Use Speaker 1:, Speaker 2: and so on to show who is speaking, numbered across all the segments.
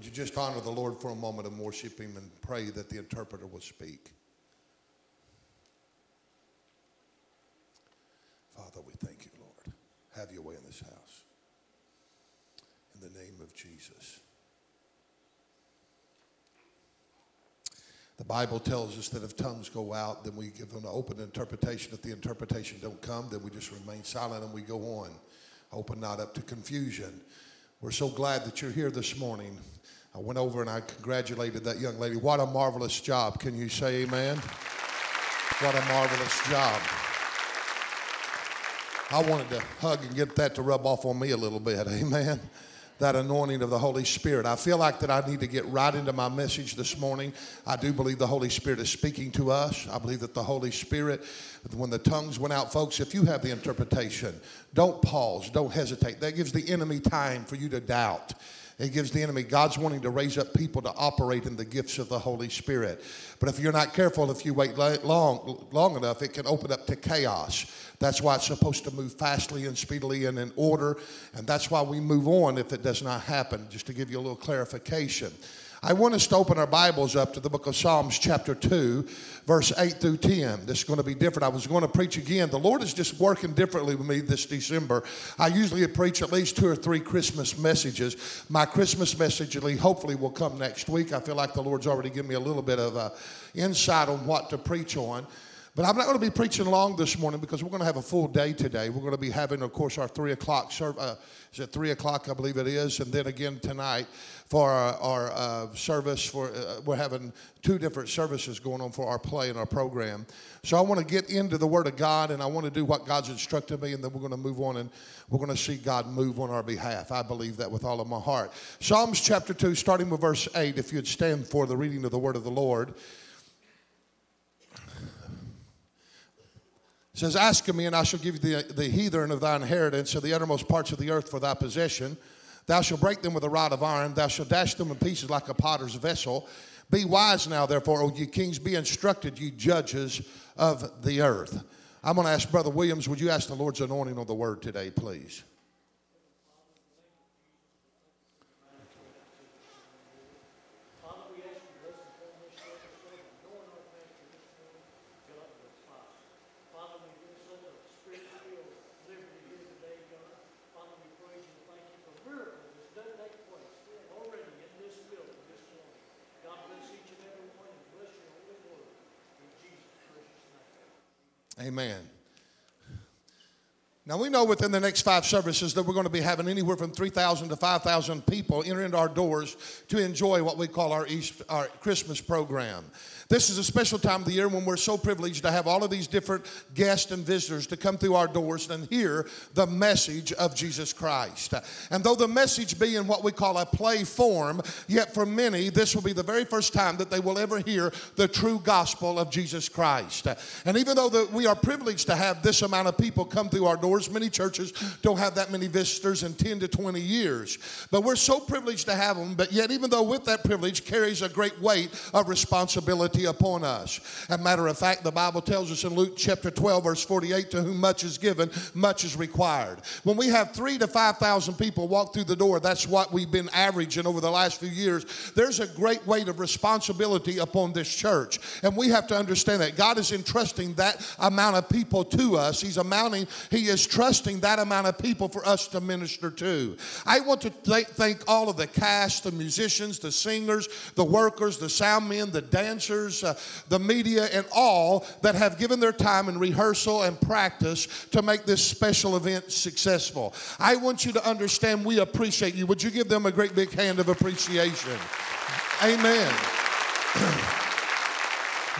Speaker 1: Would you just honor the Lord for a moment and worship Him and pray that the interpreter will speak? Father, we thank you, Lord. Have your way in this house. In the name of Jesus. The Bible tells us that if tongues go out, then we give them an open interpretation. If the interpretation don't come, then we just remain silent and we go on. Open not up to confusion. We're so glad that you're here this morning. I went over and I congratulated that young lady. What a marvelous job. Can you say amen? What a marvelous job. I wanted to hug and get that to rub off on me a little bit. Amen that anointing of the Holy Spirit. I feel like that I need to get right into my message this morning. I do believe the Holy Spirit is speaking to us. I believe that the Holy Spirit, when the tongues went out, folks, if you have the interpretation, don't pause, don't hesitate. That gives the enemy time for you to doubt. It gives the enemy, God's wanting to raise up people to operate in the gifts of the Holy Spirit. But if you're not careful, if you wait long, long enough, it can open up to chaos. That's why it's supposed to move fastly and speedily and in order. And that's why we move on if it does not happen, just to give you a little clarification. I want us to open our Bibles up to the book of Psalms, chapter 2, verse 8 through 10. This is going to be different. I was going to preach again. The Lord is just working differently with me this December. I usually preach at least two or three Christmas messages. My Christmas message, hopefully, will come next week. I feel like the Lord's already given me a little bit of uh, insight on what to preach on. But I'm not going to be preaching long this morning because we're going to have a full day today. We're going to be having, of course, our three o'clock service. Uh, is it three o'clock? I believe it is, and then again tonight for our, our uh, service. For uh, we're having two different services going on for our play and our program. So I want to get into the Word of God, and I want to do what God's instructed me, and then we're going to move on and we're going to see God move on our behalf. I believe that with all of my heart. Psalms chapter two, starting with verse eight. If you'd stand for the reading of the Word of the Lord. Says, Ask of me, and I shall give you the, the heathen of thy inheritance, and the uttermost parts of the earth for thy possession. Thou shalt break them with a rod of iron, thou shalt dash them in pieces like a potter's vessel. Be wise now, therefore, O ye kings, be instructed, ye judges of the earth. I'm going to ask Brother Williams, would you ask the Lord's anointing on the word today, please? Amen. Now, we know within the next five services that we're going to be having anywhere from 3,000 to 5,000 people enter into our doors to enjoy what we call our, East, our Christmas program. This is a special time of the year when we're so privileged to have all of these different guests and visitors to come through our doors and hear the message of Jesus Christ. And though the message be in what we call a play form, yet for many, this will be the very first time that they will ever hear the true gospel of Jesus Christ. And even though that we are privileged to have this amount of people come through our doors, many churches don't have that many visitors in 10 to 20 years. But we're so privileged to have them, but yet, even though with that privilege carries a great weight of responsibility upon us. As a matter of fact, the Bible tells us in Luke chapter 12, verse 48, to whom much is given, much is required. When we have three to 5,000 people walk through the door, that's what we've been averaging over the last few years. There's a great weight of responsibility upon this church. And we have to understand that God is entrusting that amount of people to us. He's amounting, He is trusting that amount of people for us to minister to. I want to th- thank all of the cast, the musicians, the singers, the workers, the sound men, the dancers, uh, the media, and all that have given their time in rehearsal and practice to make this special event successful. I want you to understand we appreciate you. Would you give them a great big hand of appreciation? Amen.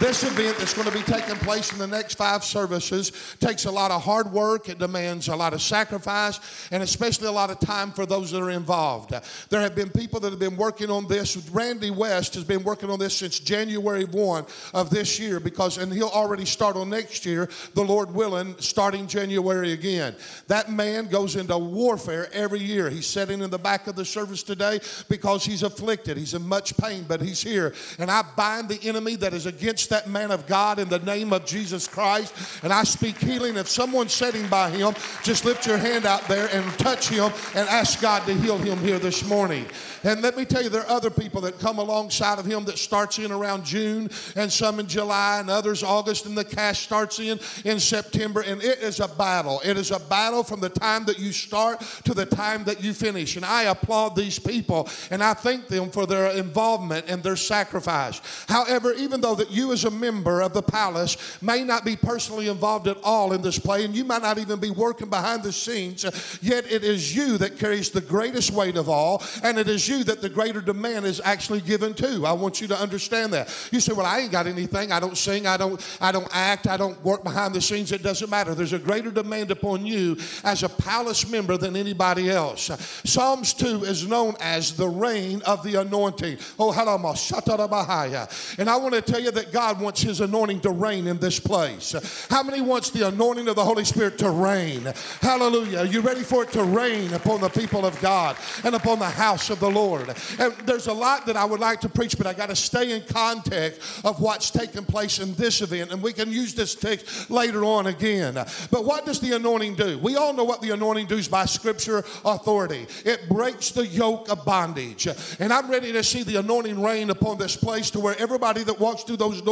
Speaker 1: This event that's going to be taking place in the next five services takes a lot of hard work. It demands a lot of sacrifice and especially a lot of time for those that are involved. There have been people that have been working on this. Randy West has been working on this since January 1 of this year because, and he'll already start on next year, the Lord willing, starting January again. That man goes into warfare every year. He's sitting in the back of the service today because he's afflicted. He's in much pain, but he's here. And I bind the enemy that is against that man of God in the name of Jesus Christ. And I speak healing. If someone's sitting by him, just lift your hand out there and touch him and ask God to heal him here this morning. And let me tell you, there are other people that come alongside of him that starts in around June and some in July and others August, and the cash starts in in September. And it is a battle. It is a battle from the time that you start to the time that you finish. And I applaud these people and I thank them for their involvement and their sacrifice. However, even though that you as a member of the palace may not be personally involved at all in this play, and you might not even be working behind the scenes, yet it is you that carries the greatest weight of all, and it is you that the greater demand is actually given to. I want you to understand that. You say, "Well, I ain't got anything. I don't sing. I don't. I don't act. I don't work behind the scenes. It doesn't matter. There's a greater demand upon you as a palace member than anybody else." Psalms two is known as the reign of the anointing. Oh, and I want to tell you that God wants His anointing to reign in this place. How many wants the anointing of the Holy Spirit to reign? Hallelujah. Are you ready for it to reign upon the people of God and upon the house of the Lord? Lord. And there's a lot that I would like to preach, but I got to stay in context of what's taking place in this event. And we can use this text later on again. But what does the anointing do? We all know what the anointing does by scripture authority. It breaks the yoke of bondage. And I'm ready to see the anointing reign upon this place to where everybody that walks through those doors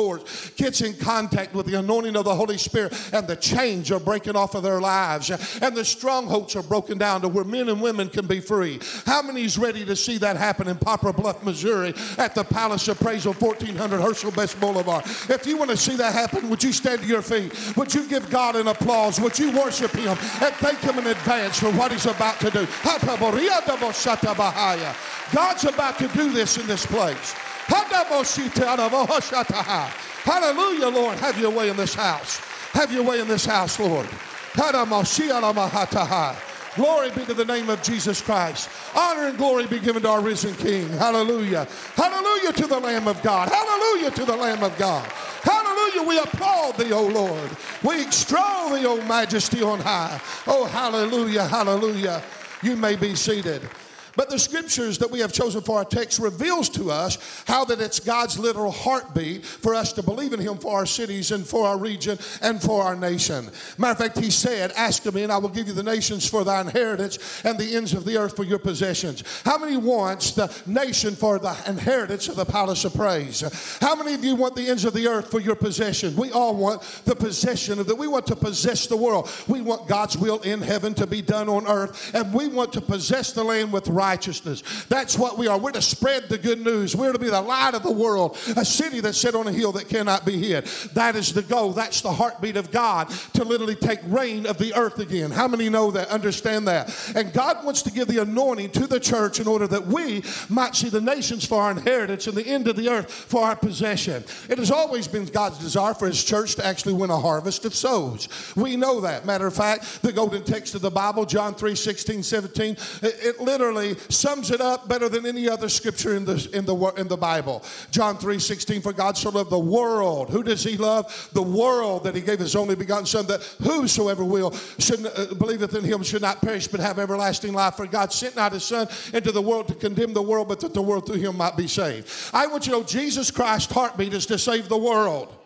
Speaker 1: gets in contact with the anointing of the Holy Spirit and the chains are breaking off of their lives and the strongholds are broken down to where men and women can be free. How many is ready to see that happen in Poplar Bluff, Missouri at the Palace of Praise on 1400 Herschel Best Boulevard. If you want to see that happen, would you stand to your feet? Would you give God an applause? Would you worship Him and thank Him in advance for what He's about to do? God's about to do this in this place. Hallelujah, Lord. Have your way in this house. Have your way in this house, Lord. Glory be to the name of Jesus Christ. Honor and glory be given to our risen King. Hallelujah. Hallelujah to the Lamb of God. Hallelujah to the Lamb of God. Hallelujah. We applaud thee, O Lord. We extol thee, O majesty on high. Oh, hallelujah. Hallelujah. You may be seated. But the scriptures that we have chosen for our text reveals to us how that it's God's literal heartbeat for us to believe in him for our cities and for our region and for our nation. Matter of fact, he said, ask of me and I will give you the nations for thy inheritance and the ends of the earth for your possessions. How many wants the nation for the inheritance of the palace of praise? How many of you want the ends of the earth for your possession? We all want the possession of that. We want to possess the world. We want God's will in heaven to be done on earth and we want to possess the land with right righteousness. That's what we are. We're to spread the good news. We're to be the light of the world, a city that's set on a hill that cannot be hid. That is the goal. That's the heartbeat of God to literally take reign of the earth again. How many know that? Understand that? And God wants to give the anointing to the church in order that we might see the nations for our inheritance and the end of the earth for our possession. It has always been God's desire for His church to actually win a harvest of souls. We know that. Matter of fact, the golden text of the Bible, John 3 16, 17, it, it literally sums it up better than any other scripture in the, in the, in the Bible. John 3 16, for God so loved the world. Who does he love? The world that he gave his only begotten Son, that whosoever will should, uh, believeth in him should not perish but have everlasting life. For God sent not his Son into the world to condemn the world, but that the world through him might be saved. I want you to know Jesus Christ's heartbeat is to save the world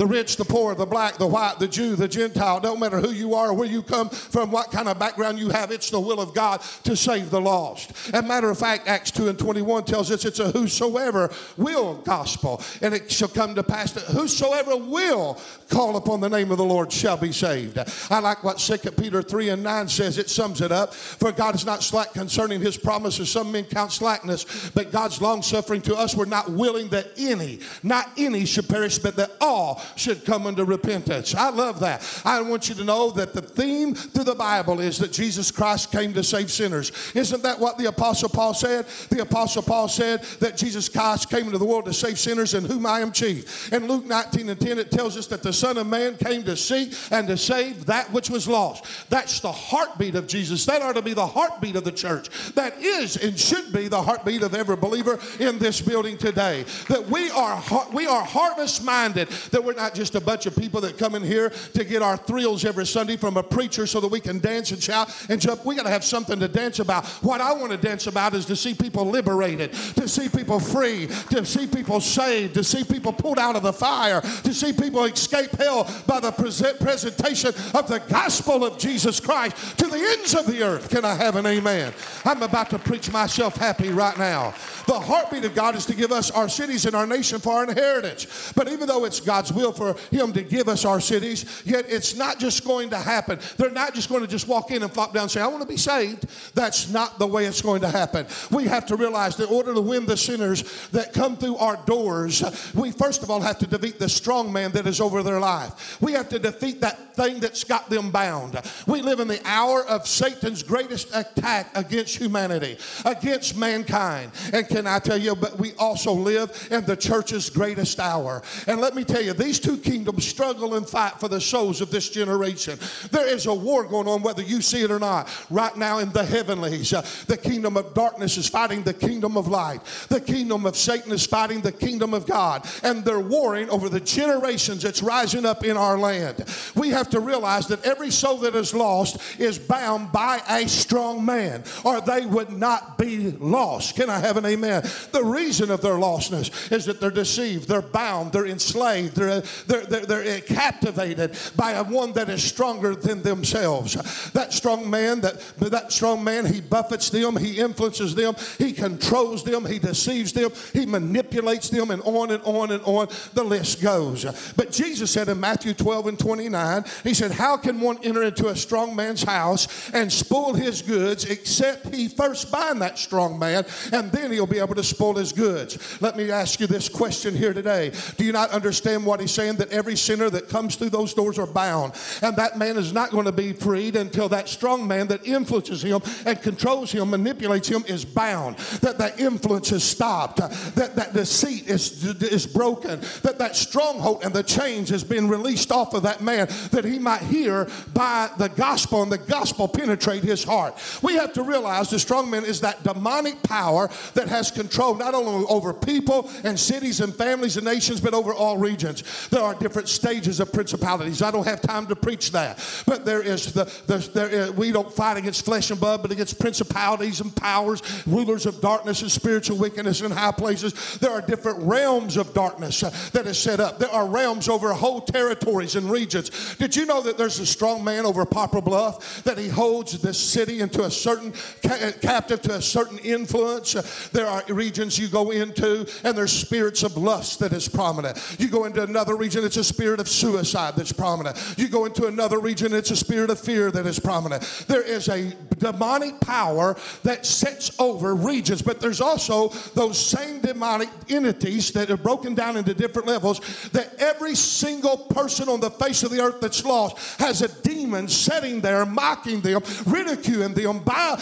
Speaker 1: the rich, the poor, the black, the white, the Jew, the Gentile. Don't matter who you are where you come from, what kind of background you have, it's the will of God to save the lost. As a matter of fact, Acts 2 and 21 tells us it's a whosoever will gospel. And it shall come to pass that whosoever will call upon the name of the Lord shall be saved. I like what 2 Peter 3 and 9 says. It sums it up. For God is not slack concerning his promises. Some men count slackness, but God's long suffering to us. We're not willing that any, not any should perish, but that all should come unto repentance. I love that. I want you to know that the theme through the Bible is that Jesus Christ came to save sinners. Isn't that what the Apostle Paul said? The Apostle Paul said that Jesus Christ came into the world to save sinners, in whom I am chief. In Luke 19 and 10, it tells us that the Son of Man came to seek and to save that which was lost. That's the heartbeat of Jesus. That ought to be the heartbeat of the church. That is and should be the heartbeat of every believer in this building today. That we are we are harvest minded. That we're we're not just a bunch of people that come in here to get our thrills every Sunday from a preacher so that we can dance and shout and jump. We got to have something to dance about. What I want to dance about is to see people liberated, to see people free, to see people saved, to see people pulled out of the fire, to see people escape hell by the present presentation of the gospel of Jesus Christ to the ends of the earth. Can I have an amen? I'm about to preach myself happy right now. The heartbeat of God is to give us our cities and our nation for our inheritance. But even though it's God's will for Him to give us our cities, yet it's not just going to happen. They're not just going to just walk in and flop down and say, I want to be saved. That's not the way it's going to happen. We have to realize that in order to win the sinners that come through our doors, we first of all have to defeat the strong man that is over their life. We have to defeat that thing that's got them bound. We live in the hour of Satan's greatest attack against humanity, against mankind. And can I tell you, but we also live in the church's greatest hour. And let me tell you, these two kingdoms struggle and fight for the souls of this generation. There is a war going on, whether you see it or not, right now in the heavenlies. Uh, the kingdom of darkness is fighting the kingdom of light, the kingdom of Satan is fighting the kingdom of God. And they're warring over the generations that's rising up in our land. We have to realize that every soul that is lost is bound by a strong man, or they would not be lost. Can I have an amen? The reason of their lostness is that they're deceived, they're bound, they're enslaved, they're, they're, they're, they're captivated by a one that is stronger than themselves. That strong man, that, that strong man, he buffets them, he influences them, he controls them, he deceives them, he manipulates them, and on and on and on the list goes. But Jesus said in Matthew 12 and 29, He said, How can one enter into a strong man's house and spoil his goods except he first bind that strong man and then he'll be able to spoil his goods? Let me ask you this question here today. Do you not understand what saying? That every sinner that comes through those doors are bound, and that man is not going to be freed until that strong man that influences him and controls him, manipulates him, is bound. That that influence is stopped. That that deceit is, is broken. That that stronghold and the chains has been released off of that man that he might hear by the gospel and the gospel penetrate his heart. We have to realize the strong man is that demonic power that has control not only over people and cities and families and nations, but over all regions. There are different stages of principalities. I don't have time to preach that, but there is the, the there is, we don't fight against flesh and blood, but against principalities and powers, rulers of darkness and spiritual wickedness in high places. There are different realms of darkness uh, that is set up. There are realms over whole territories and regions. Did you know that there's a strong man over Poplar Bluff that he holds this city into a certain ca- captive to a certain influence? Uh, there are regions you go into, and there's spirits of lust that is prominent. You go into another region, it's a spirit of suicide that's prominent. You go into another region, it's a spirit of fear that is prominent. There is a demonic power that sets over regions, but there's also those same demonic entities that are broken down into different levels that every single person on the face of the earth that's lost has a demon sitting there mocking them, ridiculing them, bi-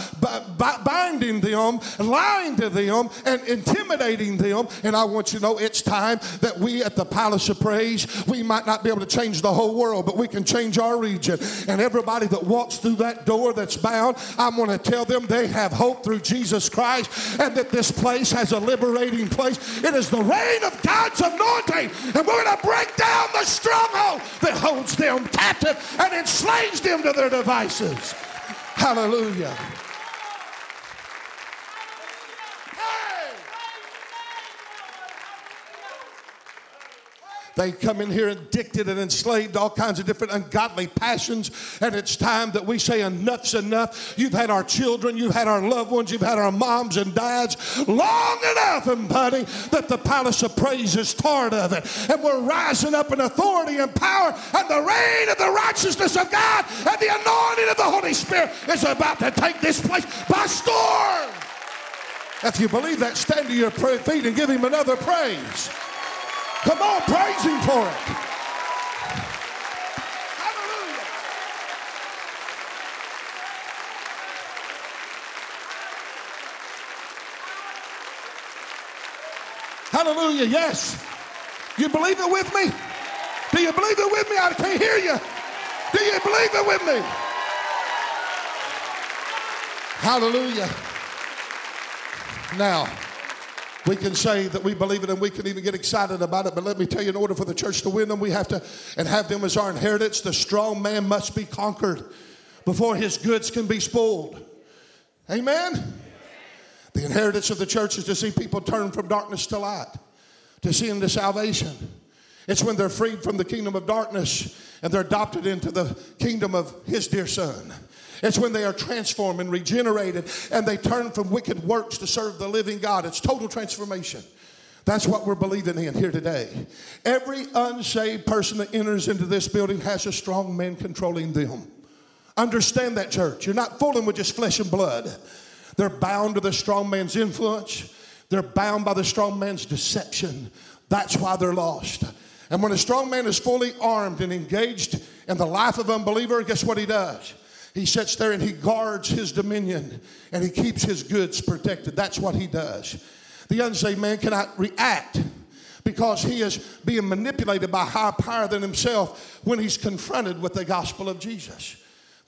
Speaker 1: binding them, lying to them, and intimidating them. And I want you to know it's time that we at the Palace of Praise, we might not be able to change the whole world, but we can change our region. And everybody that walks through that door that's bound, I'm going to tell them they have hope through Jesus Christ and that this place has a liberating place. It is the reign of God's anointing, and we're going to break down the stronghold that holds them captive and enslaves them to their devices. Hallelujah. They come in here addicted and enslaved to all kinds of different ungodly passions. And it's time that we say enough's enough. You've had our children, you've had our loved ones, you've had our moms and dads long enough, and buddy, that the palace of praise is tired of it. And we're rising up in authority and power, and the reign of the righteousness of God and the anointing of the Holy Spirit is about to take this place by storm. If you believe that, stand to your feet and give him another praise. Come on, praise Him for it. Hallelujah. Hallelujah, yes. You believe it with me? Do you believe it with me? I can't hear you. Do you believe it with me? Hallelujah. Now, We can say that we believe it and we can even get excited about it, but let me tell you, in order for the church to win them, we have to and have them as our inheritance. The strong man must be conquered before his goods can be spoiled. Amen? The inheritance of the church is to see people turn from darkness to light, to see into salvation. It's when they're freed from the kingdom of darkness and they're adopted into the kingdom of his dear son. It's when they are transformed and regenerated and they turn from wicked works to serve the living God. It's total transformation. That's what we're believing in here today. Every unsaved person that enters into this building has a strong man controlling them. Understand that, church. You're not fooling with just flesh and blood. They're bound to the strong man's influence, they're bound by the strong man's deception. That's why they're lost. And when a strong man is fully armed and engaged in the life of unbeliever, guess what he does? He sits there and he guards his dominion and he keeps his goods protected. That's what he does. The unsaved man cannot react because he is being manipulated by higher power than himself when he's confronted with the gospel of Jesus.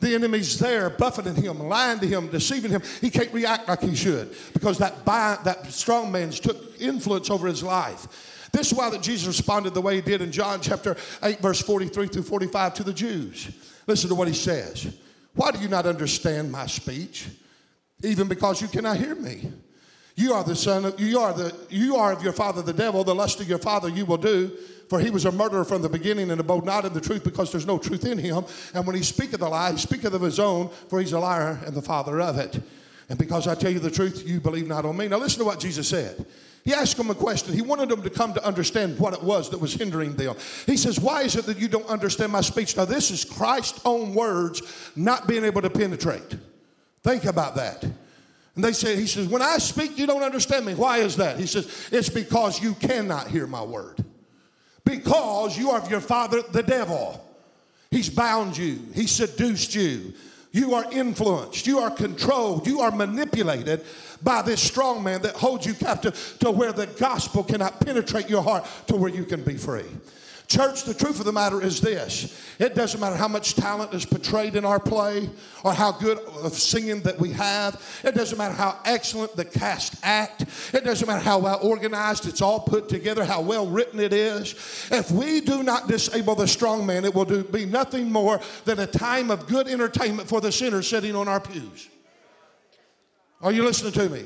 Speaker 1: The enemy's there buffeting him, lying to him, deceiving him. He can't react like he should because that, that strong man's took influence over his life. This is why that Jesus responded the way he did in John chapter 8, verse 43 through 45 to the Jews. Listen to what he says. Why do you not understand my speech? Even because you cannot hear me. You are the son of, you are the you are of your father the devil, the lust of your father you will do. For he was a murderer from the beginning and abode not in the truth because there's no truth in him. And when he speaketh a lie, he speaketh of his own, for he's a liar and the father of it. And because I tell you the truth, you believe not on me. Now listen to what Jesus said. He asked them a question. He wanted them to come to understand what it was that was hindering them. He says, Why is it that you don't understand my speech? Now, this is Christ's own words not being able to penetrate. Think about that. And they say, He says, When I speak, you don't understand me. Why is that? He says, It's because you cannot hear my word. Because you are of your father, the devil. He's bound you, he seduced you. You are influenced, you are controlled, you are manipulated by this strong man that holds you captive to where the gospel cannot penetrate your heart to where you can be free. Church, the truth of the matter is this it doesn't matter how much talent is portrayed in our play or how good of singing that we have, it doesn't matter how excellent the cast act, it doesn't matter how well organized it's all put together, how well written it is. If we do not disable the strong man, it will do, be nothing more than a time of good entertainment for the sinner sitting on our pews. Are you listening to me?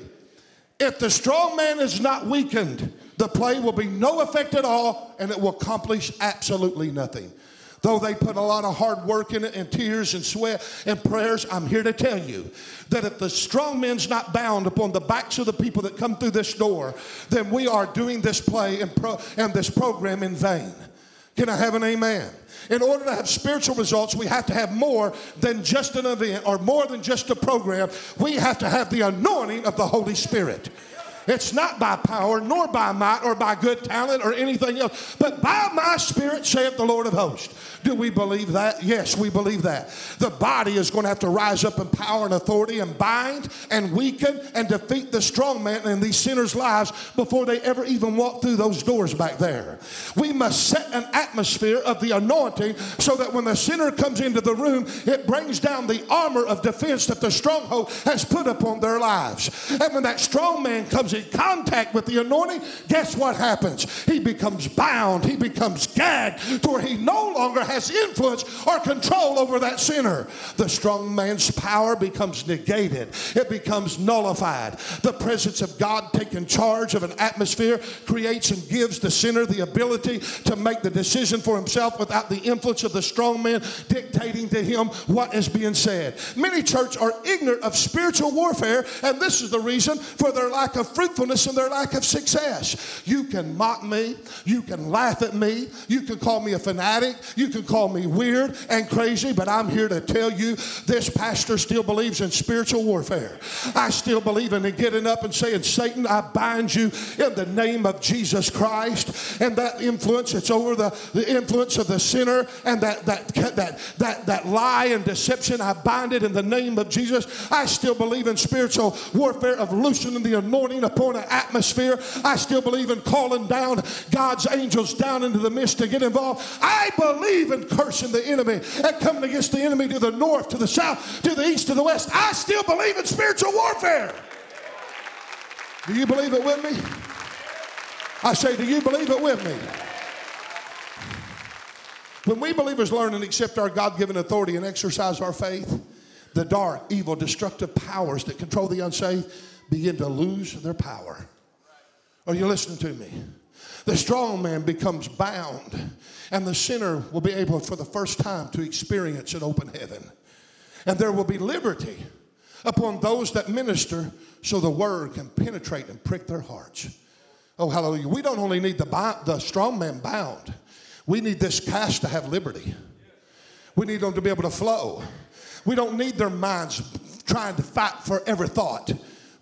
Speaker 1: If the strong man is not weakened, the play will be no effect at all and it will accomplish absolutely nothing. Though they put a lot of hard work in it and tears and sweat and prayers, I'm here to tell you that if the strong man's not bound upon the backs of the people that come through this door, then we are doing this play and, pro- and this program in vain. Can I have an amen? In order to have spiritual results, we have to have more than just an event or more than just a program. We have to have the anointing of the Holy Spirit. It's not by power, nor by might, or by good talent, or anything else, but by my spirit, saith the Lord of hosts. Do we believe that? Yes, we believe that. The body is going to have to rise up in power and authority and bind and weaken and defeat the strong man in these sinners' lives before they ever even walk through those doors back there. We must set an atmosphere of the anointing so that when the sinner comes into the room, it brings down the armor of defense that the stronghold has put upon their lives. And when that strong man comes in contact with the anointing, guess what happens? He becomes bound, he becomes gagged to where he no longer has influence or control over that sinner. The strong man's power becomes negated, it becomes nullified. The presence of God taking charge of an atmosphere creates and gives the sinner the ability to make the decision for himself without the influence of the strong man dictating to him what is being said. Many churches are ignorant of spiritual warfare, and this is the reason for their lack of fruitfulness and their lack of success. You can mock me, you can laugh at me, you can call me a fanatic, you can call me weird and crazy, but I'm here to tell you this pastor still believes in spiritual warfare. I still believe in getting up and saying, Satan, I bind you in the name of Jesus Christ. And that influence, it's over the, the influence of the sinner and that, that, that, that, that lie and deception. I bind it in the name of Jesus. I still believe in spiritual warfare of loosening the anointing upon an atmosphere. I still believe in calling down God's angels down into the midst to get involved. I believe in cursing the enemy and coming against the enemy to the north, to the south, to the east, to the west. I still believe in spiritual warfare. Do you believe it with me? I say, do you believe it with me? When we believers learn and accept our God given authority and exercise our faith, the dark, evil, destructive powers that control the unsaved begin to lose their power. Are you listening to me? The strong man becomes bound, and the sinner will be able for the first time to experience an open heaven. And there will be liberty upon those that minister so the word can penetrate and prick their hearts. Oh, hallelujah. We don't only need the, the strong man bound, we need this cast to have liberty. We need them to be able to flow. We don't need their minds trying to fight for every thought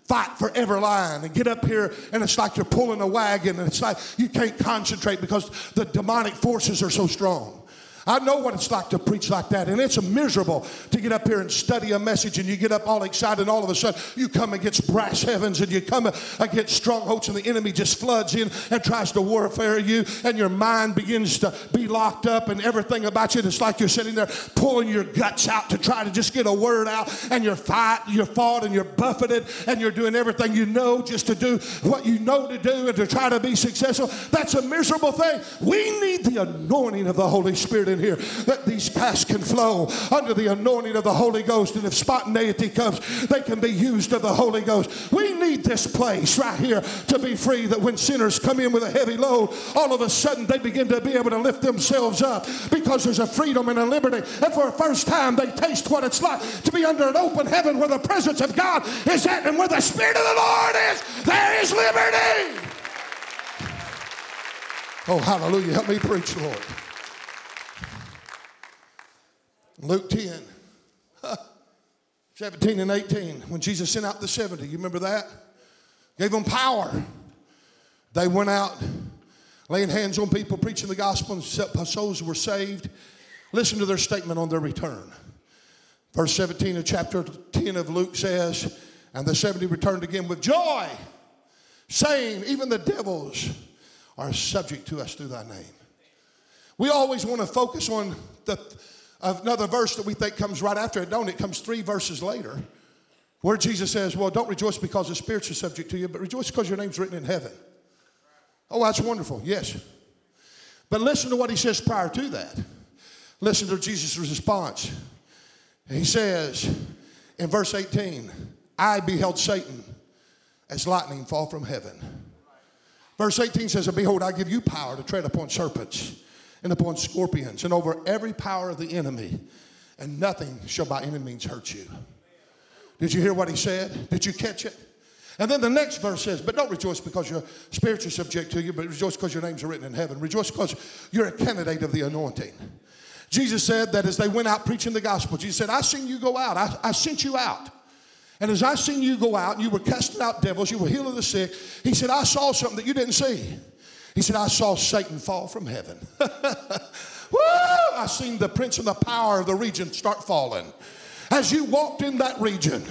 Speaker 1: fight for every line and get up here and it's like you're pulling a wagon and it's like you can't concentrate because the demonic forces are so strong. I know what it's like to preach like that, and it's miserable to get up here and study a message, and you get up all excited, and all of a sudden you come against brass heavens, and you come against strongholds, and the enemy just floods in and tries to warfare you, and your mind begins to be locked up, and everything about you. It's like you're sitting there pulling your guts out to try to just get a word out, and you're fight, you're fought, and you're buffeted, and you're doing everything you know just to do what you know to do and to try to be successful. That's a miserable thing. We need the anointing of the Holy Spirit in here that these paths can flow under the anointing of the Holy Ghost. And if spontaneity comes, they can be used of the Holy Ghost. We need this place right here to be free that when sinners come in with a heavy load, all of a sudden they begin to be able to lift themselves up because there's a freedom and a liberty. And for the first time, they taste what it's like to be under an open heaven where the presence of God is at and where the Spirit of the Lord is, there is liberty. Oh, hallelujah. Help me preach, Lord. Luke 10, 17 and 18, when Jesus sent out the 70, you remember that? Gave them power. They went out laying hands on people, preaching the gospel, and souls were saved. Listen to their statement on their return. Verse 17 of chapter 10 of Luke says, And the 70 returned again with joy, saying, Even the devils are subject to us through thy name. We always want to focus on the another verse that we think comes right after it, don't it? comes three verses later, where Jesus says, Well, don't rejoice because the spirits are subject to you, but rejoice because your name's written in heaven. Oh, that's wonderful. Yes. But listen to what he says prior to that. Listen to Jesus' response. He says in verse 18, I beheld Satan as lightning fall from heaven. Verse 18 says, And Behold, I give you power to tread upon serpents and upon scorpions and over every power of the enemy, and nothing shall by any means hurt you. Did you hear what he said? Did you catch it? And then the next verse says, But don't rejoice because your spirits are subject to you, but rejoice because your names are written in heaven. Rejoice because you're a candidate of the anointing. Jesus said that as they went out preaching the gospel, Jesus said, I seen you go out. I, I sent you out. And as I seen you go out, and you were casting out devils, you were healing the sick. He said, I saw something that you didn't see. He said, I saw Satan fall from heaven. Woo! I seen the prince and the power of the region start falling. As you walked in that region,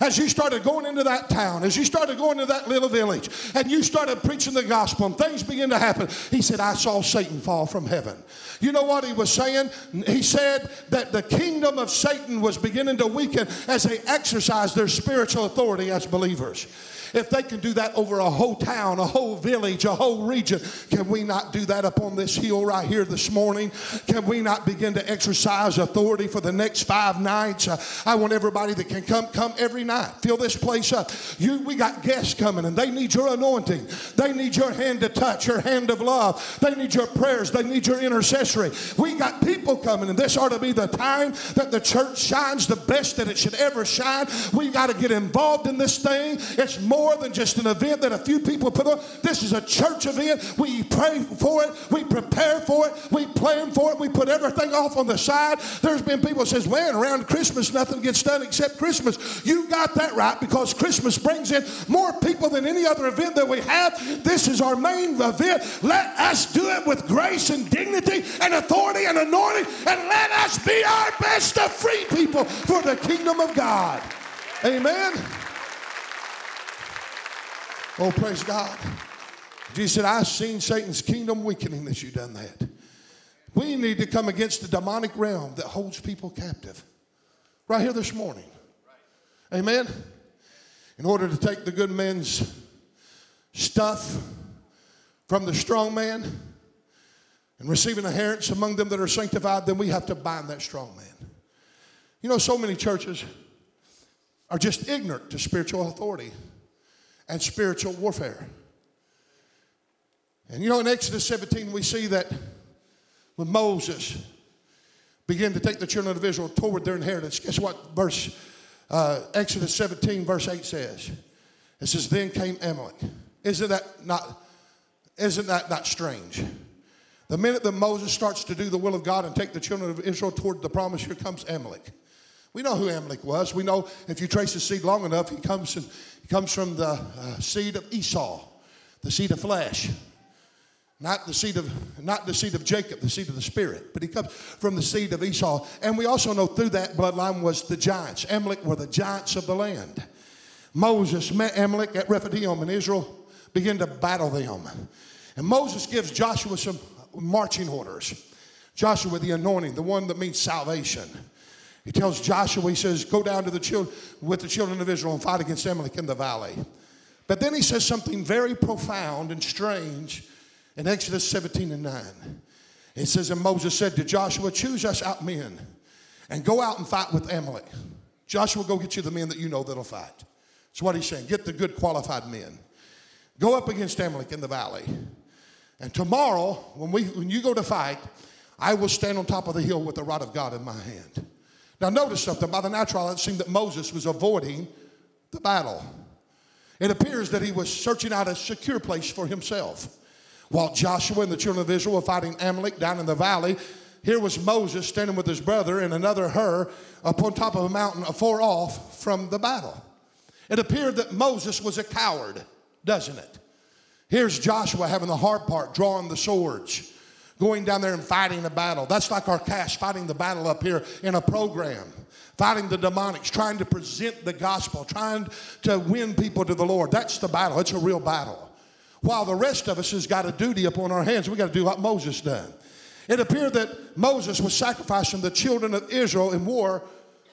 Speaker 1: as you started going into that town, as you started going to that little village, and you started preaching the gospel, and things began to happen, he said, I saw Satan fall from heaven. You know what he was saying? He said that the kingdom of Satan was beginning to weaken as they exercised their spiritual authority as believers. If they can do that over a whole town, a whole village, a whole region, can we not do that upon this hill right here this morning? Can we not begin to exercise authority for the next five nights? Uh, I want everybody that can come, come every night. Fill this place up. You, we got guests coming and they need your anointing. They need your hand to touch, your hand of love. They need your prayers. They need your intercessory. We got people coming and this ought to be the time that the church shines the best that it should ever shine. We got to get involved in this thing. It's more more than just an event that a few people put on. This is a church event. We pray for it. We prepare for it. We plan for it. We put everything off on the side. There's been people says, man, around Christmas nothing gets done except Christmas. You got that right because Christmas brings in more people than any other event that we have. This is our main event. Let us do it with grace and dignity and authority and anointing and let us be our best to free people for the kingdom of God. Amen. Oh, praise God. Jesus said, I've seen Satan's kingdom weakening as you've done that. We need to come against the demonic realm that holds people captive. Right here this morning. Amen. In order to take the good men's stuff, from the strong man and receive an inheritance among them that are sanctified, then we have to bind that strong man. You know, so many churches are just ignorant to spiritual authority and spiritual warfare. And you know, in Exodus 17, we see that when Moses began to take the children of Israel toward their inheritance, guess what verse uh, Exodus 17, verse 8 says? It says, Then came Amalek. Isn't that not, isn't that not strange? The minute that Moses starts to do the will of God and take the children of Israel toward the promise, here comes Amalek. We know who Amalek was. We know if you trace his seed long enough, he comes, in, he comes from the uh, seed of Esau, the seed of flesh. Not the seed of not the seed of Jacob, the seed of the spirit, but he comes from the seed of Esau. And we also know through that bloodline was the giants. Amalek were the giants of the land. Moses met Amalek at Rephidim, and Israel began to battle them. And Moses gives Joshua some marching orders. Joshua, the anointing, the one that means salvation. He tells Joshua, he says, go down to the children with the children of Israel and fight against Amalek in the valley. But then he says something very profound and strange in Exodus 17 and 9. It says, And Moses said to Joshua, Choose us out men and go out and fight with Amalek. Joshua, go get you the men that you know that'll fight. That's what he's saying. Get the good qualified men. Go up against Amalek in the valley. And tomorrow, when, we, when you go to fight, I will stand on top of the hill with the rod of God in my hand. Now, notice something. By the natural, it seemed that Moses was avoiding the battle. It appears that he was searching out a secure place for himself. While Joshua and the children of Israel were fighting Amalek down in the valley, here was Moses standing with his brother and another Hur up on top of a mountain afar off from the battle. It appeared that Moses was a coward, doesn't it? Here's Joshua having the hard part, drawing the swords, going down there and fighting a battle. That's like our cash fighting the battle up here in a program, fighting the demonics, trying to present the gospel, trying to win people to the Lord. That's the battle. It's a real battle. While the rest of us has got a duty upon our hands, we got to do what Moses done. It appeared that Moses was sacrificing the children of Israel in war,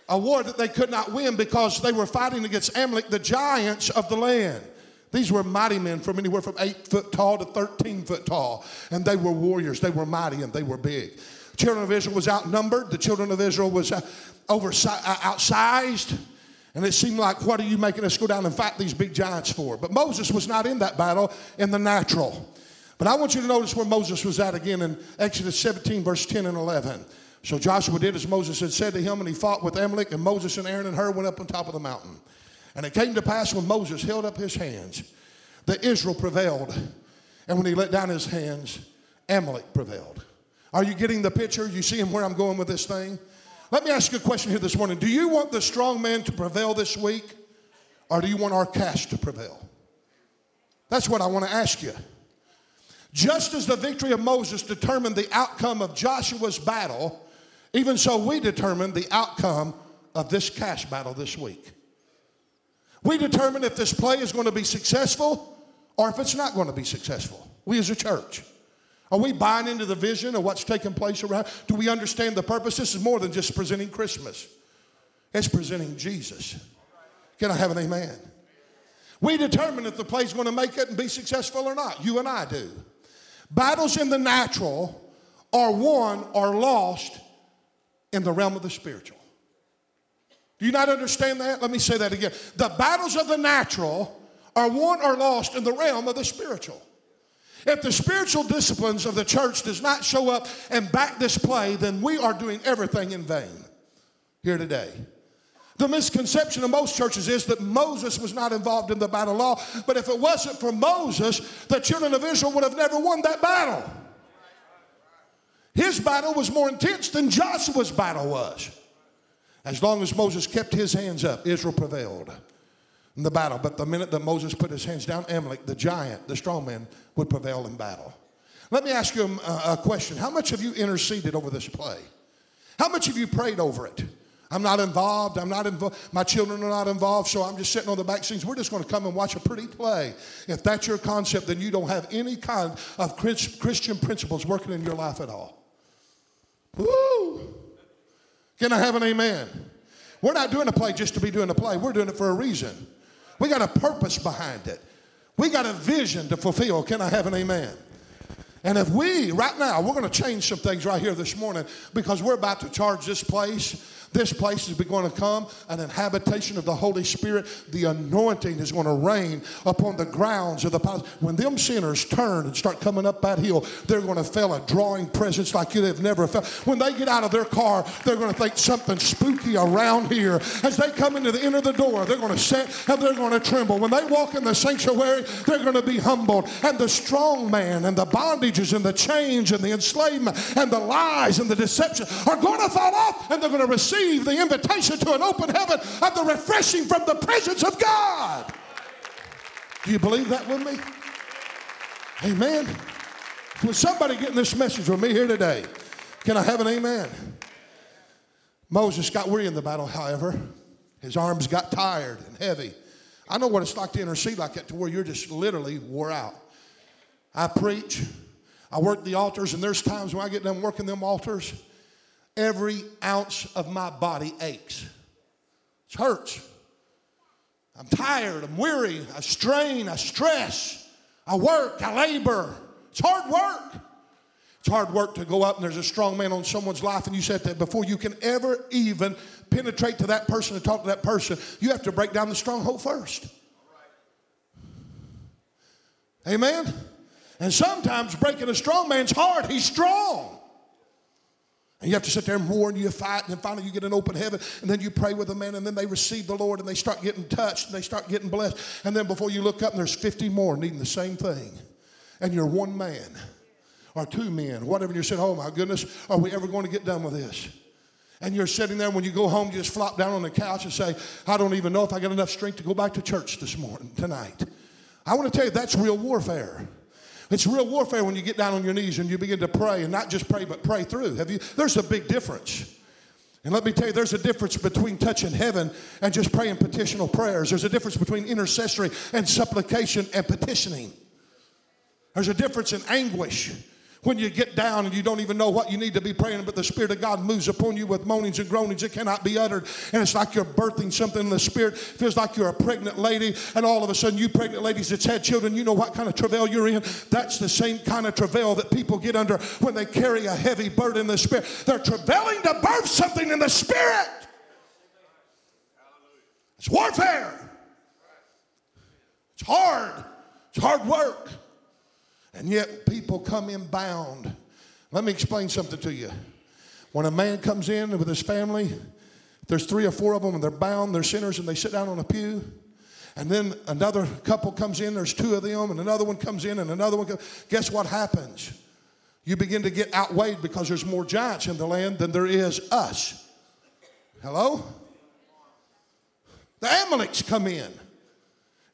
Speaker 1: a war that they could not win because they were fighting against Amalek, the giants of the land. These were mighty men from anywhere from eight foot tall to 13 foot tall. And they were warriors. They were mighty and they were big. The children of Israel was outnumbered. The children of Israel was uh, over, uh, outsized. And it seemed like, what are you making us go down and fight these big giants for? But Moses was not in that battle in the natural. But I want you to notice where Moses was at again in Exodus 17, verse 10 and 11. So Joshua did as Moses had said to him, and he fought with Amalek, and Moses and Aaron and Hur went up on top of the mountain. And it came to pass when Moses held up his hands that Israel prevailed. And when he let down his hands, Amalek prevailed. Are you getting the picture? You see him where I'm going with this thing? Let me ask you a question here this morning. Do you want the strong man to prevail this week, or do you want our cash to prevail? That's what I want to ask you. Just as the victory of Moses determined the outcome of Joshua's battle, even so we determine the outcome of this cash battle this week. We determine if this play is going to be successful or if it's not going to be successful. We as a church. Are we buying into the vision of what's taking place around? Do we understand the purpose? This is more than just presenting Christmas, it's presenting Jesus. Can I have an amen? We determine if the play's going to make it and be successful or not. You and I do. Battles in the natural are won or lost in the realm of the spiritual. Do you not understand that? Let me say that again. The battles of the natural are won or lost in the realm of the spiritual. If the spiritual disciplines of the church does not show up and back this play, then we are doing everything in vain here today. The misconception of most churches is that Moses was not involved in the battle law, but if it wasn't for Moses, the children of Israel would have never won that battle. His battle was more intense than Joshua's battle was. As long as Moses kept his hands up, Israel prevailed in the battle. But the minute that Moses put his hands down, Amalek, the giant, the strong man, would prevail in battle. Let me ask you a, a question. How much have you interceded over this play? How much have you prayed over it? I'm not involved. I'm not involved. My children are not involved, so I'm just sitting on the back scenes. We're just going to come and watch a pretty play. If that's your concept, then you don't have any kind of Christian principles working in your life at all. Woo! Can I have an amen? We're not doing a play just to be doing a play. We're doing it for a reason. We got a purpose behind it. We got a vision to fulfill. Can I have an amen? And if we, right now, we're going to change some things right here this morning because we're about to charge this place this place is going to come an inhabitation of the Holy Spirit. The anointing is going to rain upon the grounds of the palace. When them sinners turn and start coming up that hill, they're going to feel a drawing presence like you have never felt. When they get out of their car, they're going to think something spooky around here. As they come into the end of the door, they're going to sit and they're going to tremble. When they walk in the sanctuary, they're going to be humbled. And the strong man and the bondages and the chains and the enslavement and the lies and the deception are going to fall off and they're going to receive receive the invitation to an open heaven of the refreshing from the presence of God. Do you believe that with me? Amen. Was somebody getting this message with me here today? Can I have an amen? Moses got weary in the battle, however. His arms got tired and heavy. I know what it's like to intercede like that to where you're just literally wore out. I preach, I work the altars, and there's times when I get done working them altars, every ounce of my body aches. It hurts. I'm tired, I'm weary, I strain, I stress, I work, I labor. It's hard work. It's hard work to go up and there's a strong man on someone's life, and you said that before you can ever even penetrate to that person and talk to that person, you have to break down the stronghold first. Amen? And sometimes breaking a strong man's heart, he's strong. And you have to sit there and war and you fight, and then finally you get an open heaven, and then you pray with a man, and then they receive the Lord and they start getting touched and they start getting blessed. And then before you look up, and there's 50 more needing the same thing. And you're one man or two men, whatever, and you're saying, Oh my goodness, are we ever going to get done with this? And you're sitting there when you go home, you just flop down on the couch and say, I don't even know if I got enough strength to go back to church this morning, tonight. I want to tell you that's real warfare. It's real warfare when you get down on your knees and you begin to pray and not just pray, but pray through. Have you? There's a big difference. And let me tell you, there's a difference between touching heaven and just praying petitional prayers. There's a difference between intercessory and supplication and petitioning. There's a difference in anguish when you get down and you don't even know what you need to be praying, but the Spirit of God moves upon you with moanings and groanings that cannot be uttered. And it's like you're birthing something in the Spirit. It feels like you're a pregnant lady, and all of a sudden, you pregnant ladies that's had children, you know what kind of travail you're in. That's the same kind of travail that people get under when they carry a heavy burden in the Spirit. They're travailing to birth something in the Spirit. It's warfare. It's hard. It's hard work. And yet people come in bound. Let me explain something to you. When a man comes in with his family, there's three or four of them and they're bound, they're sinners, and they sit down on a pew. And then another couple comes in, there's two of them, and another one comes in, and another one comes. Guess what happens? You begin to get outweighed because there's more giants in the land than there is us. Hello? The Amaleks come in.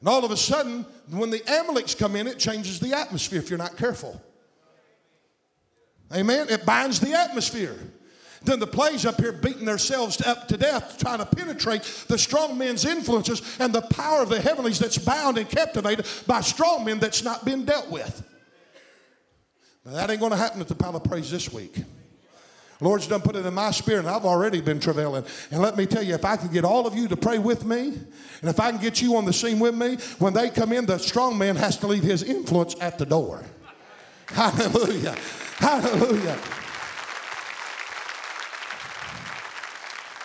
Speaker 1: And all of a sudden, when the Amaleks come in, it changes the atmosphere if you're not careful. Amen? It binds the atmosphere. Then the plays up here beating themselves up to death, trying to penetrate the strong men's influences and the power of the heavenlies that's bound and captivated by strong men that's not been dealt with. Now, that ain't going to happen at the Palace of Praise this week. Lord's done put it in my spirit, and I've already been travailing. And let me tell you, if I can get all of you to pray with me, and if I can get you on the scene with me, when they come in, the strong man has to leave his influence at the door. Hallelujah. Hallelujah.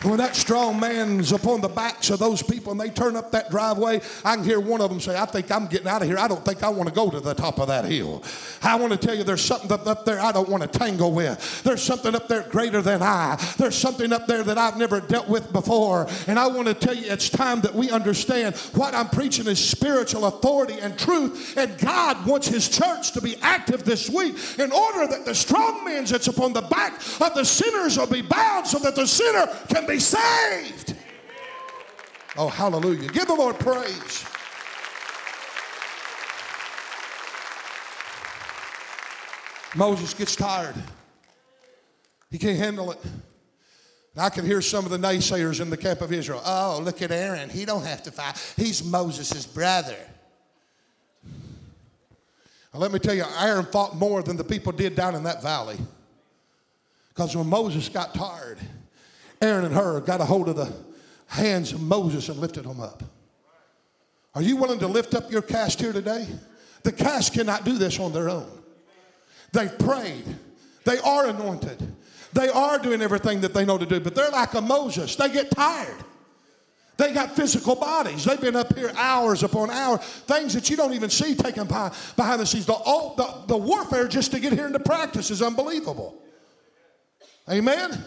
Speaker 1: When that strong man's upon the backs of those people and they turn up that driveway, I can hear one of them say, I think I'm getting out of here. I don't think I want to go to the top of that hill. I want to tell you there's something up there I don't want to tangle with. There's something up there greater than I. There's something up there that I've never dealt with before. And I want to tell you it's time that we understand what I'm preaching is spiritual authority and truth. And God wants His church to be active this week in order that the strong men that's upon the back of the sinners will be bound so that the sinner can be be saved. Oh, hallelujah. Give the Lord praise. Moses gets tired. He can't handle it. And I can hear some of the naysayers in the camp of Israel. Oh, look at Aaron. He don't have to fight. He's Moses' brother. Now, let me tell you, Aaron fought more than the people did down in that valley. Because when Moses got tired, Aaron and Hur got a hold of the hands of Moses and lifted him up. Are you willing to lift up your cast here today? The cast cannot do this on their own. They've prayed, they are anointed, they are doing everything that they know to do, but they're like a Moses. They get tired. They got physical bodies. They've been up here hours upon hours. Things that you don't even see taking behind, behind the scenes. The, all, the, the warfare just to get here into practice is unbelievable. Amen?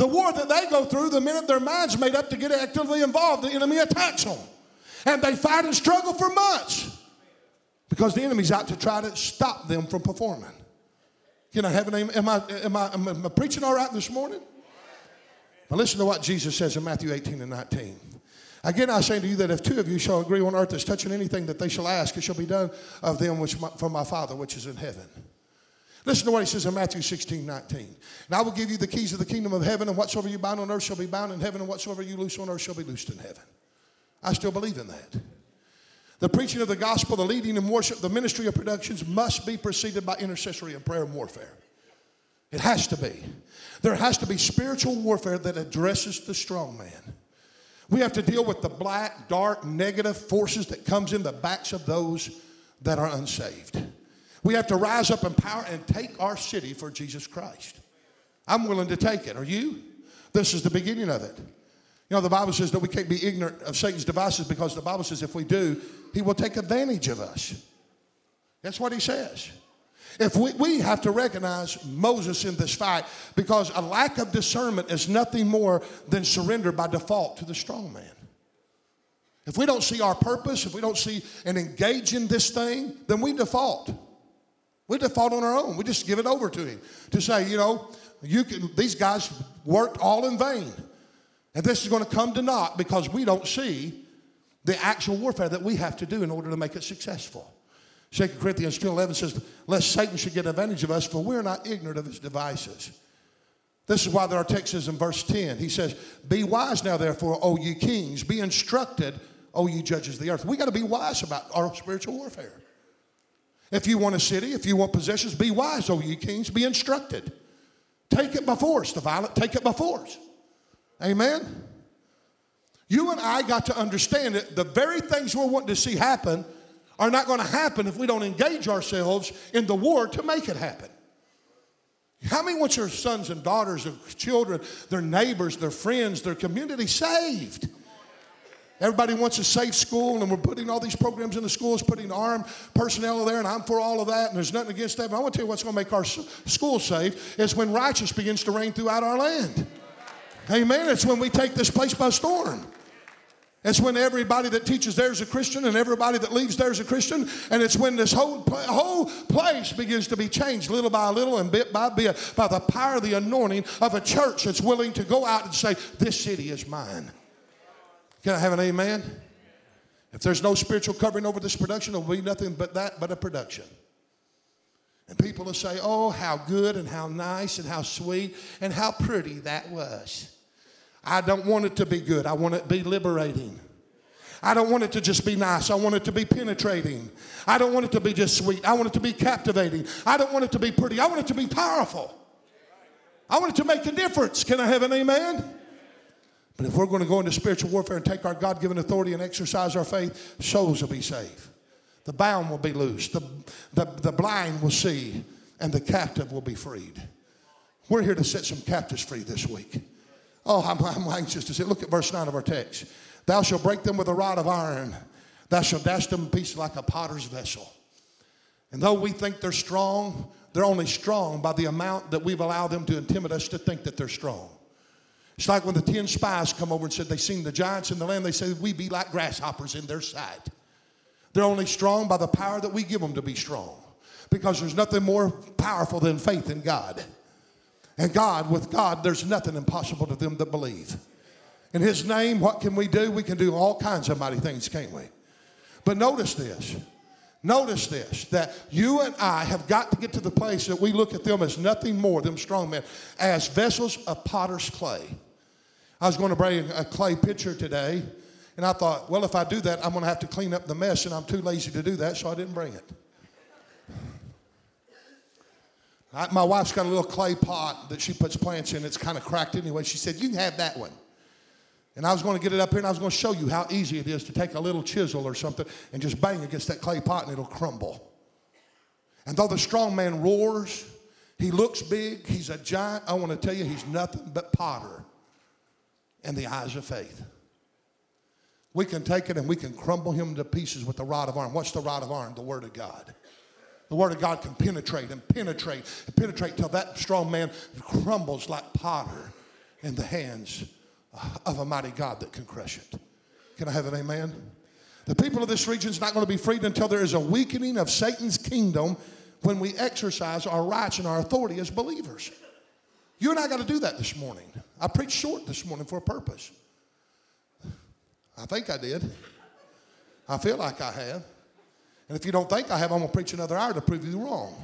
Speaker 1: The war that they go through, the minute their mind's made up to get actively involved, the enemy attacks them. And they fight and struggle for months because the enemy's out to try to stop them from performing. Can I have an? Am I, am I, am I preaching all right this morning? Now listen to what Jesus says in Matthew 18 and 19. Again, I say to you that if two of you shall agree on earth as touching anything that they shall ask, it shall be done of them which my, from my Father which is in heaven. Listen to what he says in Matthew 16, 19. And I will give you the keys of the kingdom of heaven, and whatsoever you bind on earth shall be bound in heaven, and whatsoever you loose on earth shall be loosed in heaven. I still believe in that. The preaching of the gospel, the leading in worship, the ministry of productions must be preceded by intercessory and prayer and warfare. It has to be. There has to be spiritual warfare that addresses the strong man. We have to deal with the black, dark, negative forces that comes in the backs of those that are unsaved. We have to rise up in power and take our city for Jesus Christ. I'm willing to take it. Are you? This is the beginning of it. You know, the Bible says that we can't be ignorant of Satan's devices because the Bible says if we do, he will take advantage of us. That's what he says. If we, we have to recognize Moses in this fight because a lack of discernment is nothing more than surrender by default to the strong man. If we don't see our purpose, if we don't see and engage in this thing, then we default. We default on our own. We just give it over to him to say, you know, you can, these guys worked all in vain. And this is going to come to naught because we don't see the actual warfare that we have to do in order to make it successful. 2 Corinthians 2.11 says, Lest Satan should get advantage of us, for we're not ignorant of his devices. This is why there are texts in verse 10. He says, Be wise now, therefore, O ye kings, be instructed, O ye judges of the earth. We got to be wise about our spiritual warfare. If you want a city, if you want possessions, be wise, O ye kings, be instructed. Take it by force. The violent take it by force. Amen. You and I got to understand that the very things we're wanting to see happen are not going to happen if we don't engage ourselves in the war to make it happen. How many want your sons and daughters, their children, their neighbors, their friends, their community saved? Everybody wants a safe school, and we're putting all these programs in the schools, putting armed personnel there, and I'm for all of that, and there's nothing against that. But I want to tell you what's going to make our schools safe is when righteousness begins to reign throughout our land. Amen. It's when we take this place by storm. It's when everybody that teaches there's a Christian and everybody that leaves there's a Christian. And it's when this whole, whole place begins to be changed little by little and bit by bit by the power of the anointing of a church that's willing to go out and say, This city is mine. Can I have an amen? If there's no spiritual covering over this production, it will be nothing but that but a production. And people will say, Oh, how good and how nice and how sweet and how pretty that was. I don't want it to be good. I want it to be liberating. I don't want it to just be nice. I want it to be penetrating. I don't want it to be just sweet. I want it to be captivating. I don't want it to be pretty. I want it to be powerful. I want it to make a difference. Can I have an amen? But if we're going to go into spiritual warfare and take our God given authority and exercise our faith, souls will be saved. The bound will be loosed. The, the, the blind will see. And the captive will be freed. We're here to set some captives free this week. Oh, I'm, I'm anxious to see. Look at verse 9 of our text. Thou shalt break them with a rod of iron. Thou shalt dash them in pieces like a potter's vessel. And though we think they're strong, they're only strong by the amount that we've allowed them to intimidate us to think that they're strong. It's like when the 10 spies come over and said they seen the giants in the land, they said, We be like grasshoppers in their sight. They're only strong by the power that we give them to be strong. Because there's nothing more powerful than faith in God. And God, with God, there's nothing impossible to them that believe. In His name, what can we do? We can do all kinds of mighty things, can't we? But notice this. Notice this that you and I have got to get to the place that we look at them as nothing more, them strong men, as vessels of potter's clay. I was going to bring a clay pitcher today, and I thought, well, if I do that, I'm going to have to clean up the mess, and I'm too lazy to do that, so I didn't bring it. I, my wife's got a little clay pot that she puts plants in. It's kind of cracked anyway. She said, You can have that one. And I was going to get it up here and I was going to show you how easy it is to take a little chisel or something and just bang against that clay pot and it'll crumble. And though the strong man roars, he looks big, he's a giant. I want to tell you, he's nothing but potter in the eyes of faith. We can take it and we can crumble him to pieces with the rod of iron. What's the rod of iron? The Word of God. The Word of God can penetrate and penetrate and penetrate till that strong man crumbles like potter in the hands of a mighty God that can crush it. Can I have an amen? The people of this region is not going to be freed until there is a weakening of Satan's kingdom when we exercise our rights and our authority as believers. You and I got to do that this morning. I preached short this morning for a purpose. I think I did. I feel like I have. And if you don't think I have, I'm going to preach another hour to prove you wrong.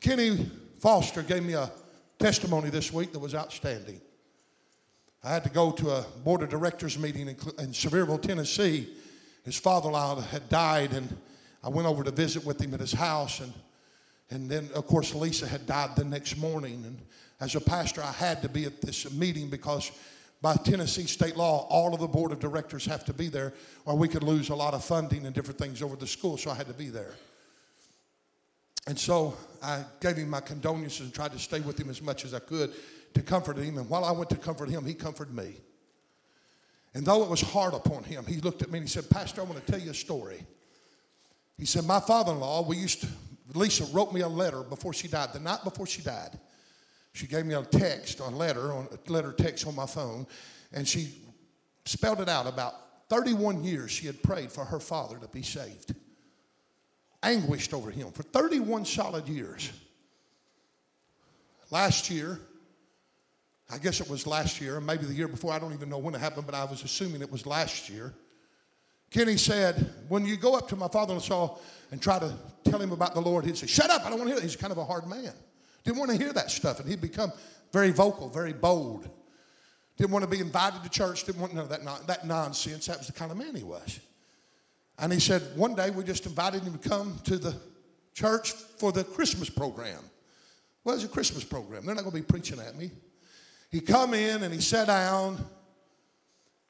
Speaker 1: Kenny Foster gave me a testimony this week that was outstanding. I had to go to a board of directors meeting in, in Sevierville, Tennessee. His father-in-law had died, and I went over to visit with him at his house, and and then of course Lisa had died the next morning. And as a pastor, I had to be at this meeting because by Tennessee state law, all of the board of directors have to be there, or we could lose a lot of funding and different things over the school. So I had to be there. And so I gave him my condolences and tried to stay with him as much as I could to comfort him. And while I went to comfort him, he comforted me. And though it was hard upon him, he looked at me and he said, Pastor, I want to tell you a story. He said, My father in law, we used to, Lisa wrote me a letter before she died, the night before she died. She gave me a text, a letter, a letter text on my phone, and she spelled it out about 31 years she had prayed for her father to be saved. Anguished over him for 31 solid years. Last year, I guess it was last year, maybe the year before, I don't even know when it happened, but I was assuming it was last year. Kenny said, When you go up to my father in law and try to tell him about the Lord, he'd say, Shut up, I don't want to hear that. He's kind of a hard man. Didn't want to hear that stuff. And he'd become very vocal, very bold. Didn't want to be invited to church, didn't want none of that, non- that nonsense. That was the kind of man he was. And he said, One day we just invited him to come to the church for the Christmas program. Well, What is a Christmas program? They're not going to be preaching at me. He come in and he sat down.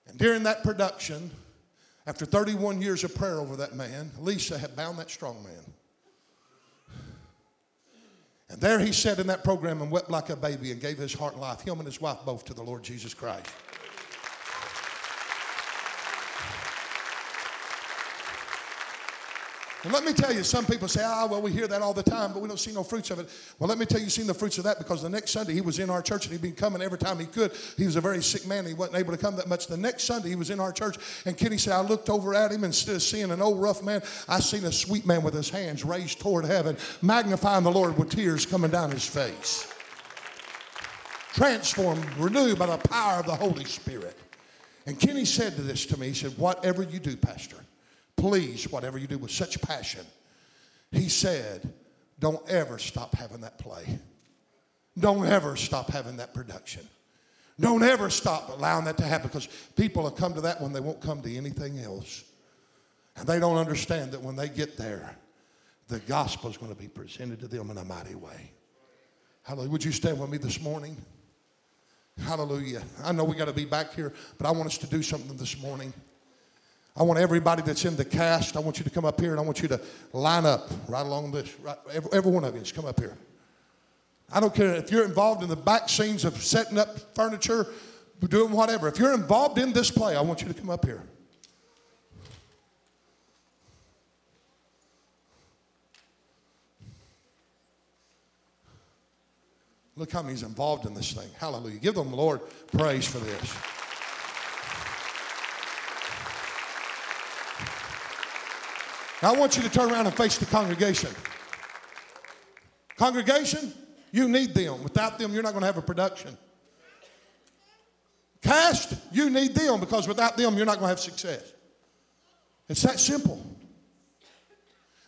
Speaker 1: And during that production, after 31 years of prayer over that man, Lisa had bound that strong man. And there he sat in that program and wept like a baby and gave his heart and life, him and his wife both, to the Lord Jesus Christ. And let me tell you, some people say, ah, well, we hear that all the time, but we don't see no fruits of it. Well, let me tell you, you've seen the fruits of that because the next Sunday he was in our church and he'd been coming every time he could. He was a very sick man. He wasn't able to come that much. The next Sunday he was in our church, and Kenny said, I looked over at him instead of seeing an old rough man, I seen a sweet man with his hands raised toward heaven, magnifying the Lord with tears coming down his face. Transformed, renewed by the power of the Holy Spirit. And Kenny said this to me, he said, Whatever you do, Pastor, please, whatever you do with such passion, he said, don't ever stop having that play. Don't ever stop having that production. Don't ever stop allowing that to happen because people will come to that when they won't come to anything else. And they don't understand that when they get there, the gospel is going to be presented to them in a mighty way. Hallelujah. Would you stand with me this morning? Hallelujah. I know we got to be back here, but I want us to do something this morning. I want everybody that's in the cast, I want you to come up here and I want you to line up right along this. Right, every, every one of you, just come up here. I don't care if you're involved in the back scenes of setting up furniture, doing whatever. If you're involved in this play, I want you to come up here. Look how he's involved in this thing. Hallelujah. Give them, Lord, praise for this. Now I want you to turn around and face the congregation. Congregation, you need them. Without them, you're not going to have a production. Cast, you need them because without them, you're not going to have success. It's that simple.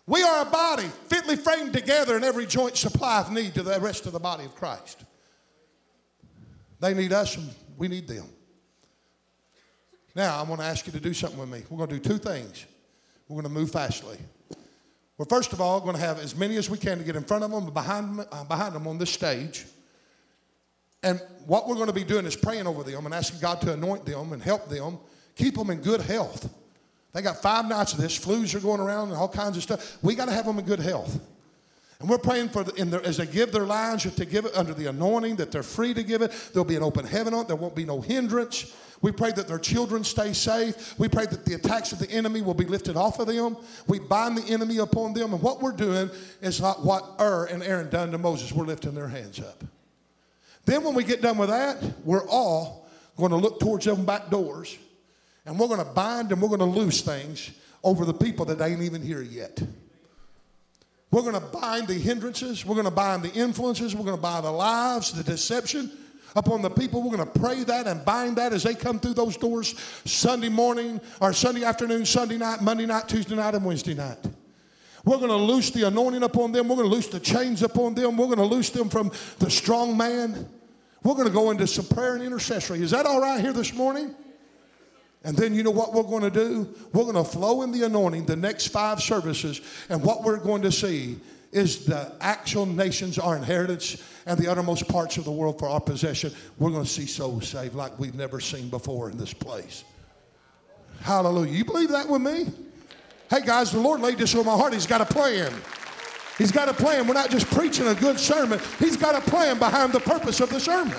Speaker 1: We are a body fitly framed together, and every joint supplieth need to the rest of the body of Christ. They need us, and we need them. Now, I want to ask you to do something with me. We're going to do two things. We're going to move fastly. We're first of all going to have as many as we can to get in front of them, behind them, uh, behind them on this stage. And what we're going to be doing is praying over them and asking God to anoint them and help them, keep them in good health. They got five nights of this. Flus are going around and all kinds of stuff. We got to have them in good health. And we're praying for the, in their, as they give their lives, to give it under the anointing, that they're free to give it. There'll be an open heaven on it. There won't be no hindrance. We pray that their children stay safe. We pray that the attacks of the enemy will be lifted off of them. We bind the enemy upon them. And what we're doing is not what Ur and Aaron done to Moses. We're lifting their hands up. Then when we get done with that, we're all going to look towards them back doors and we're going to bind and we're going to loose things over the people that ain't even here yet. We're going to bind the hindrances. We're going to bind the influences. We're going to bind the lives, the deception upon the people. We're going to pray that and bind that as they come through those doors Sunday morning or Sunday afternoon, Sunday night, Monday night, Tuesday night, and Wednesday night. We're going to loose the anointing upon them. We're going to loose the chains upon them. We're going to loose them from the strong man. We're going to go into some prayer and intercessory. Is that all right here this morning? And then you know what we're going to do? We're going to flow in the anointing the next five services. And what we're going to see is the actual nations, our inheritance, and the uttermost parts of the world for our possession. We're going to see souls saved like we've never seen before in this place. Hallelujah. You believe that with me? Hey, guys, the Lord laid this on my heart. He's got a plan. He's got a plan. We're not just preaching a good sermon, He's got a plan behind the purpose of the sermon.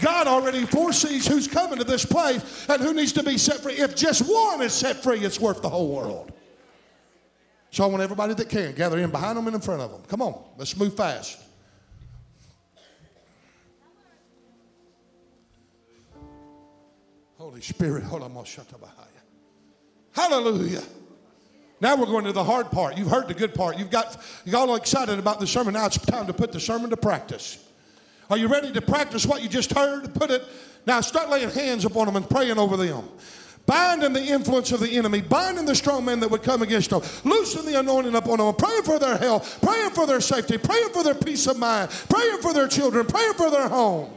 Speaker 1: God already foresees who's coming to this place and who needs to be set free. If just one is set free, it's worth the whole world. So I want everybody that can gather in behind them and in front of them. Come on, let's move fast. Holy Spirit, hallelujah. Now we're going to the hard part. You've heard the good part. You've got you all excited about the sermon. Now it's time to put the sermon to practice. Are you ready to practice what you just heard? Put it. Now start laying hands upon them and praying over them. Binding the influence of the enemy, binding the strong men that would come against them, loosen the anointing upon them, praying for their health, praying for their safety, praying for their peace of mind, praying for their children, praying for their home.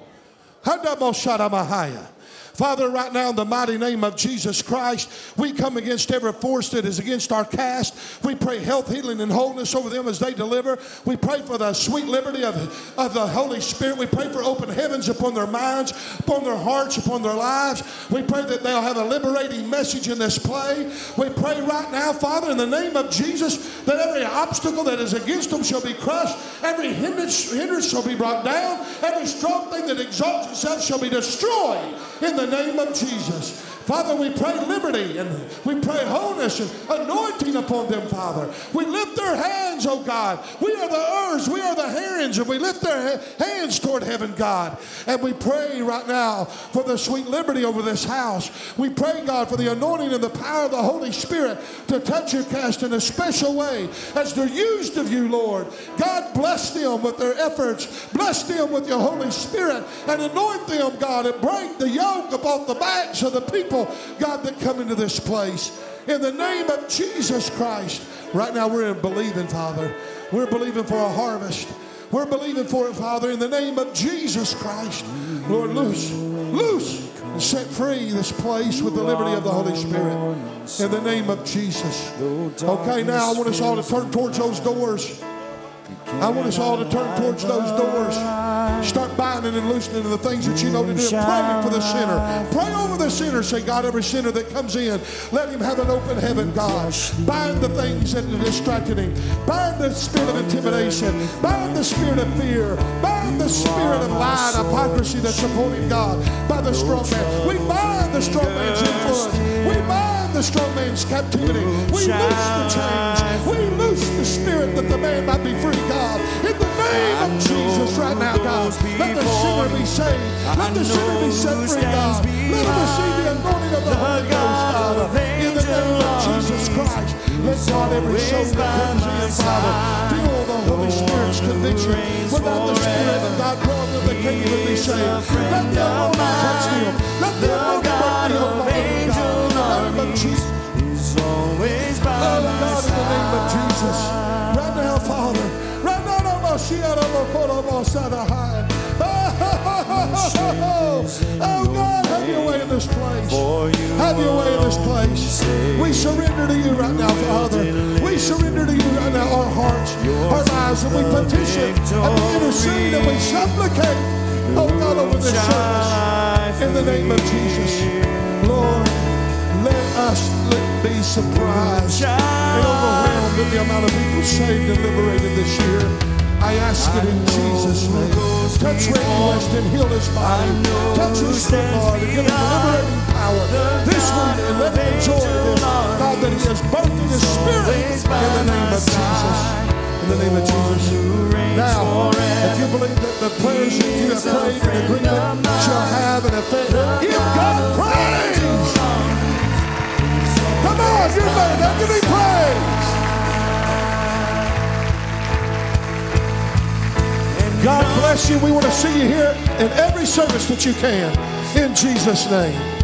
Speaker 1: Father, right now in the mighty name of Jesus Christ, we come against every force that is against our cast. We pray health, healing, and wholeness over them as they deliver. We pray for the sweet liberty of, of the Holy Spirit. We pray for open heavens upon their minds, upon their hearts, upon their lives. We pray that they'll have a liberating message in this play. We pray right now, Father, in the name of Jesus, that every obstacle that is against them shall be crushed, every hindrance, hindrance shall be brought down, every strong thing that exalts itself shall be destroyed in the name of Jesus. Father, we pray liberty and we pray wholeness and anointing upon them, Father. We lift their hands, oh God. We are the Urs, we are the Aarons, and we lift their hands toward heaven, God. And we pray right now for the sweet liberty over this house. We pray, God, for the anointing and the power of the Holy Spirit to touch your cast in a special way as they're used of you, Lord. God, bless them with their efforts. Bless them with your Holy Spirit and anoint them, God, and break the yoke upon the backs of the people people, God, that come into this place. In the name of Jesus Christ. Right now, we're believing, Father. We're believing for a harvest. We're believing for it, Father, in the name of Jesus Christ. Lord, loose, loose, and set free this place with the liberty of the Holy Spirit. In the name of Jesus. Okay, now I want us all to turn towards those doors. I want us all to turn towards those doors. Start binding and loosening the things that you know to do. Pray for the sinner. Pray over the sinner. Say, God, every sinner that comes in, let him have an open heaven, God. Bind the things that are distracting him. Bind the spirit of intimidation. Bind the spirit of fear. Bind the spirit of and hypocrisy that's him, God, by the strong man. We bind the strong man's influence. We bind the strong man's captivity. We loose the chains. We loose the spirit that the man might be free, God. In the name of Jesus right now, God. Let the sinner be saved. Let the sinner be set free, God. Let him receive the anointing of the Holy Ghost, Father. In the name of Jesus Christ. Let God every soul that comes in, Father, feel the Holy Spirit's conviction. Without the Spirit of God them, they can't even be saved. Let the anointing touch them. Let the anointing break them, Oh, God, in the name of Jesus. Right now, Father. Right now, Oh God, have your way in this place. Have your way in this place. We surrender to you right now, Father. We surrender to you right now, our hearts, our lives, and we petition and we intercede and we supplicate Oh God, over this service. In the name of Jesus. Lord, let us be surprised and overwhelmed at the amount of people saved and liberated this year. I ask it in Jesus' name. Touch Randy West and heal his body. Touch his foot, Lord, and give him liberating power this week and let him enjoy this. God, that he has birthed his spirit in the name of Jesus. In the name of Jesus. Now, if you believe that the prayers that you have prayed in agreement shall have an effect, give God praise. Come on, you now give me praise. God bless you. We want to see you here in every service that you can. In Jesus' name.